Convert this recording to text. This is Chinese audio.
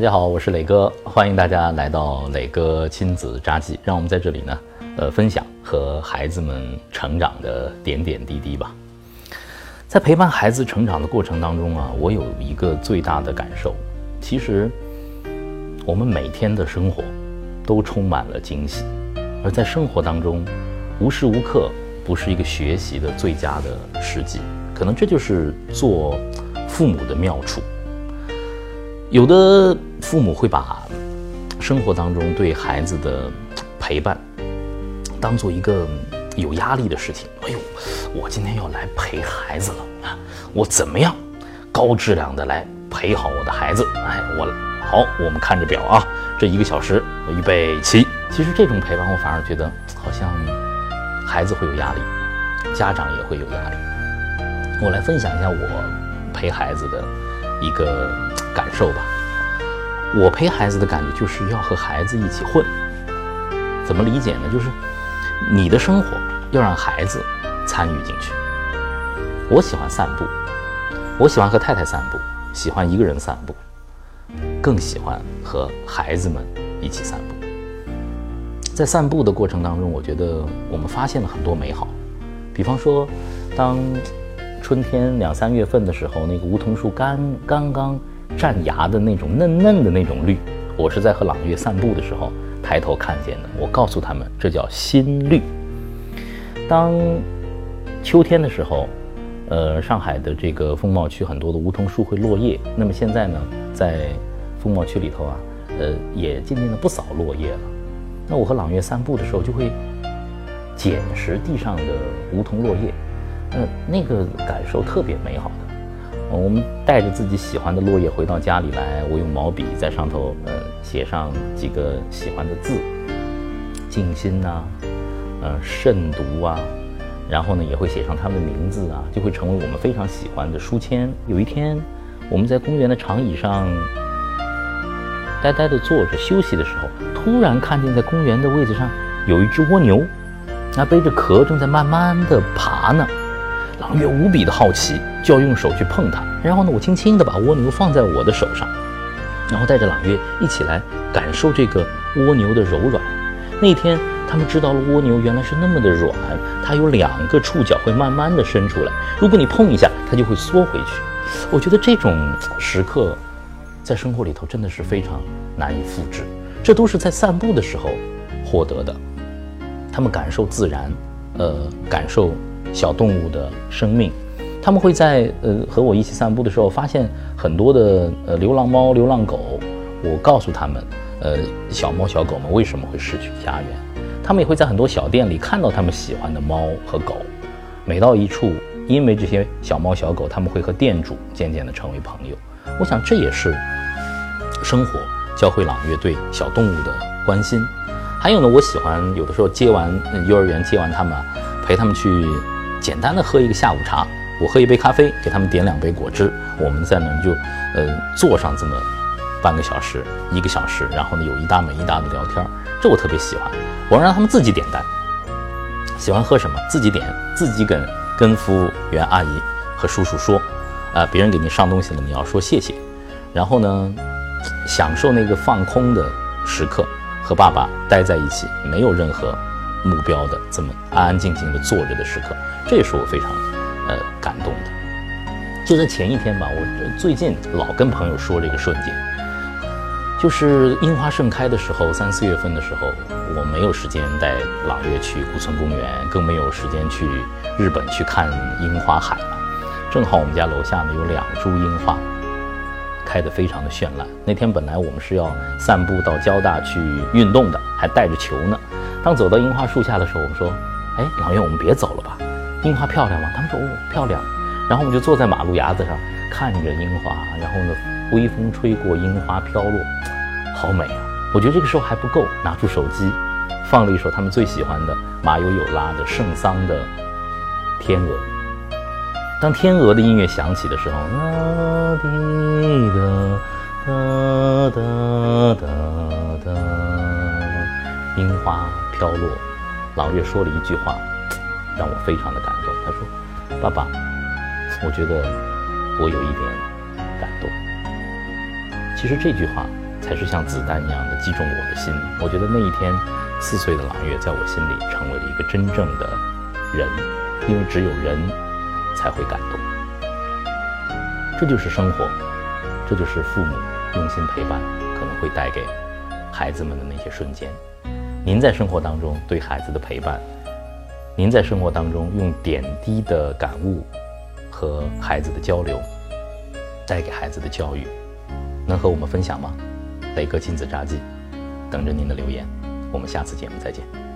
大家好，我是磊哥，欢迎大家来到磊哥亲子札记。让我们在这里呢，呃，分享和孩子们成长的点点滴滴吧。在陪伴孩子成长的过程当中啊，我有一个最大的感受，其实我们每天的生活都充满了惊喜，而在生活当中，无时无刻不是一个学习的最佳的时机。可能这就是做父母的妙处。有的父母会把生活当中对孩子的陪伴当做一个有压力的事情。哎呦，我今天要来陪孩子了啊！我怎么样高质量的来陪好我的孩子？哎，我好，我们看着表啊，这一个小时，预备起。其实这种陪伴，我反而觉得好像孩子会有压力，家长也会有压力。我来分享一下我陪孩子的一个感受吧。我陪孩子的感觉就是要和孩子一起混。怎么理解呢？就是你的生活要让孩子参与进去。我喜欢散步，我喜欢和太太散步，喜欢一个人散步，更喜欢和孩子们一起散步。在散步的过程当中，我觉得我们发现了很多美好。比方说，当春天两三月份的时候，那个梧桐树刚刚刚绽芽的那种嫩嫩的那种绿，我是在和朗月散步的时候抬头看见的。我告诉他们，这叫新绿。当秋天的时候，呃，上海的这个风貌区很多的梧桐树会落叶。那么现在呢，在风貌区里头啊，呃，也渐渐的不扫落叶了。那我和朗月散步的时候，就会捡拾地上的梧桐落叶。呃，那个感受特别美好的。我们带着自己喜欢的落叶回到家里来，我用毛笔在上头呃写上几个喜欢的字，静心呐，呃慎独啊，然后呢也会写上他们的名字啊，就会成为我们非常喜欢的书签。有一天，我们在公园的长椅上呆呆地坐着休息的时候，突然看见在公园的位置上有一只蜗牛，那背着壳正在慢慢地爬呢。朗月无比的好奇，就要用手去碰它。然后呢，我轻轻地把蜗牛放在我的手上，然后带着朗月一起来感受这个蜗牛的柔软。那天，他们知道了蜗牛原来是那么的软，它有两个触角会慢慢地伸出来。如果你碰一下，它就会缩回去。我觉得这种时刻，在生活里头真的是非常难以复制。这都是在散步的时候获得的。他们感受自然，呃，感受。小动物的生命，他们会在呃和我一起散步的时候，发现很多的呃流浪猫、流浪狗。我告诉他们，呃，小猫小狗们为什么会失去家园？他们也会在很多小店里看到他们喜欢的猫和狗。每到一处，因为这些小猫小狗，他们会和店主渐渐的成为朋友。我想这也是生活教会朗月对小动物的关心。还有呢，我喜欢有的时候接完幼儿园接完他们，陪他们去。简单的喝一个下午茶，我喝一杯咖啡，给他们点两杯果汁，我们在那就，呃，坐上这么半个小时、一个小时，然后呢有一搭没一搭的聊天，这我特别喜欢。我让他们自己点单，喜欢喝什么自己点，自己跟跟服务员阿姨和叔叔说，啊，别人给你上东西了，你要说谢谢，然后呢，享受那个放空的时刻，和爸爸待在一起，没有任何。目标的这么安安静静的坐着的时刻，这也是我非常呃感动的。就在前一天吧，我最近老跟朋友说这个瞬间，就是樱花盛开的时候，三四月份的时候，我没有时间带朗月去古村公园，更没有时间去日本去看樱花海了。正好我们家楼下呢有两株樱花，开得非常的绚烂。那天本来我们是要散步到交大去运动的，还带着球呢。当走到樱花树下的时候，我们说：“哎，朗月，我们别走了吧？樱花漂亮吗？”他们说：“哦，漂亮。”然后我们就坐在马路牙子上，看着樱花，然后呢，微风吹过，樱花飘落，好美啊！我觉得这个时候还不够，拿出手机，放了一首他们最喜欢的马友友拉的圣桑的《天鹅》。当天鹅的音乐响起的时候，啦滴哒哒哒哒哒，樱花。飘落，朗月说了一句话，让我非常的感动。他说：“爸爸，我觉得我有一点感动。”其实这句话才是像子弹一样的击中我的心。我觉得那一天，四岁的朗月在我心里成为了一个真正的人，因为只有人才会感动。这就是生活，这就是父母用心陪伴可能会带给孩子们的那些瞬间。您在生活当中对孩子的陪伴，您在生活当中用点滴的感悟和孩子的交流，带给孩子的教育。能和我们分享吗？磊哥亲子札记，等着您的留言。我们下次节目再见。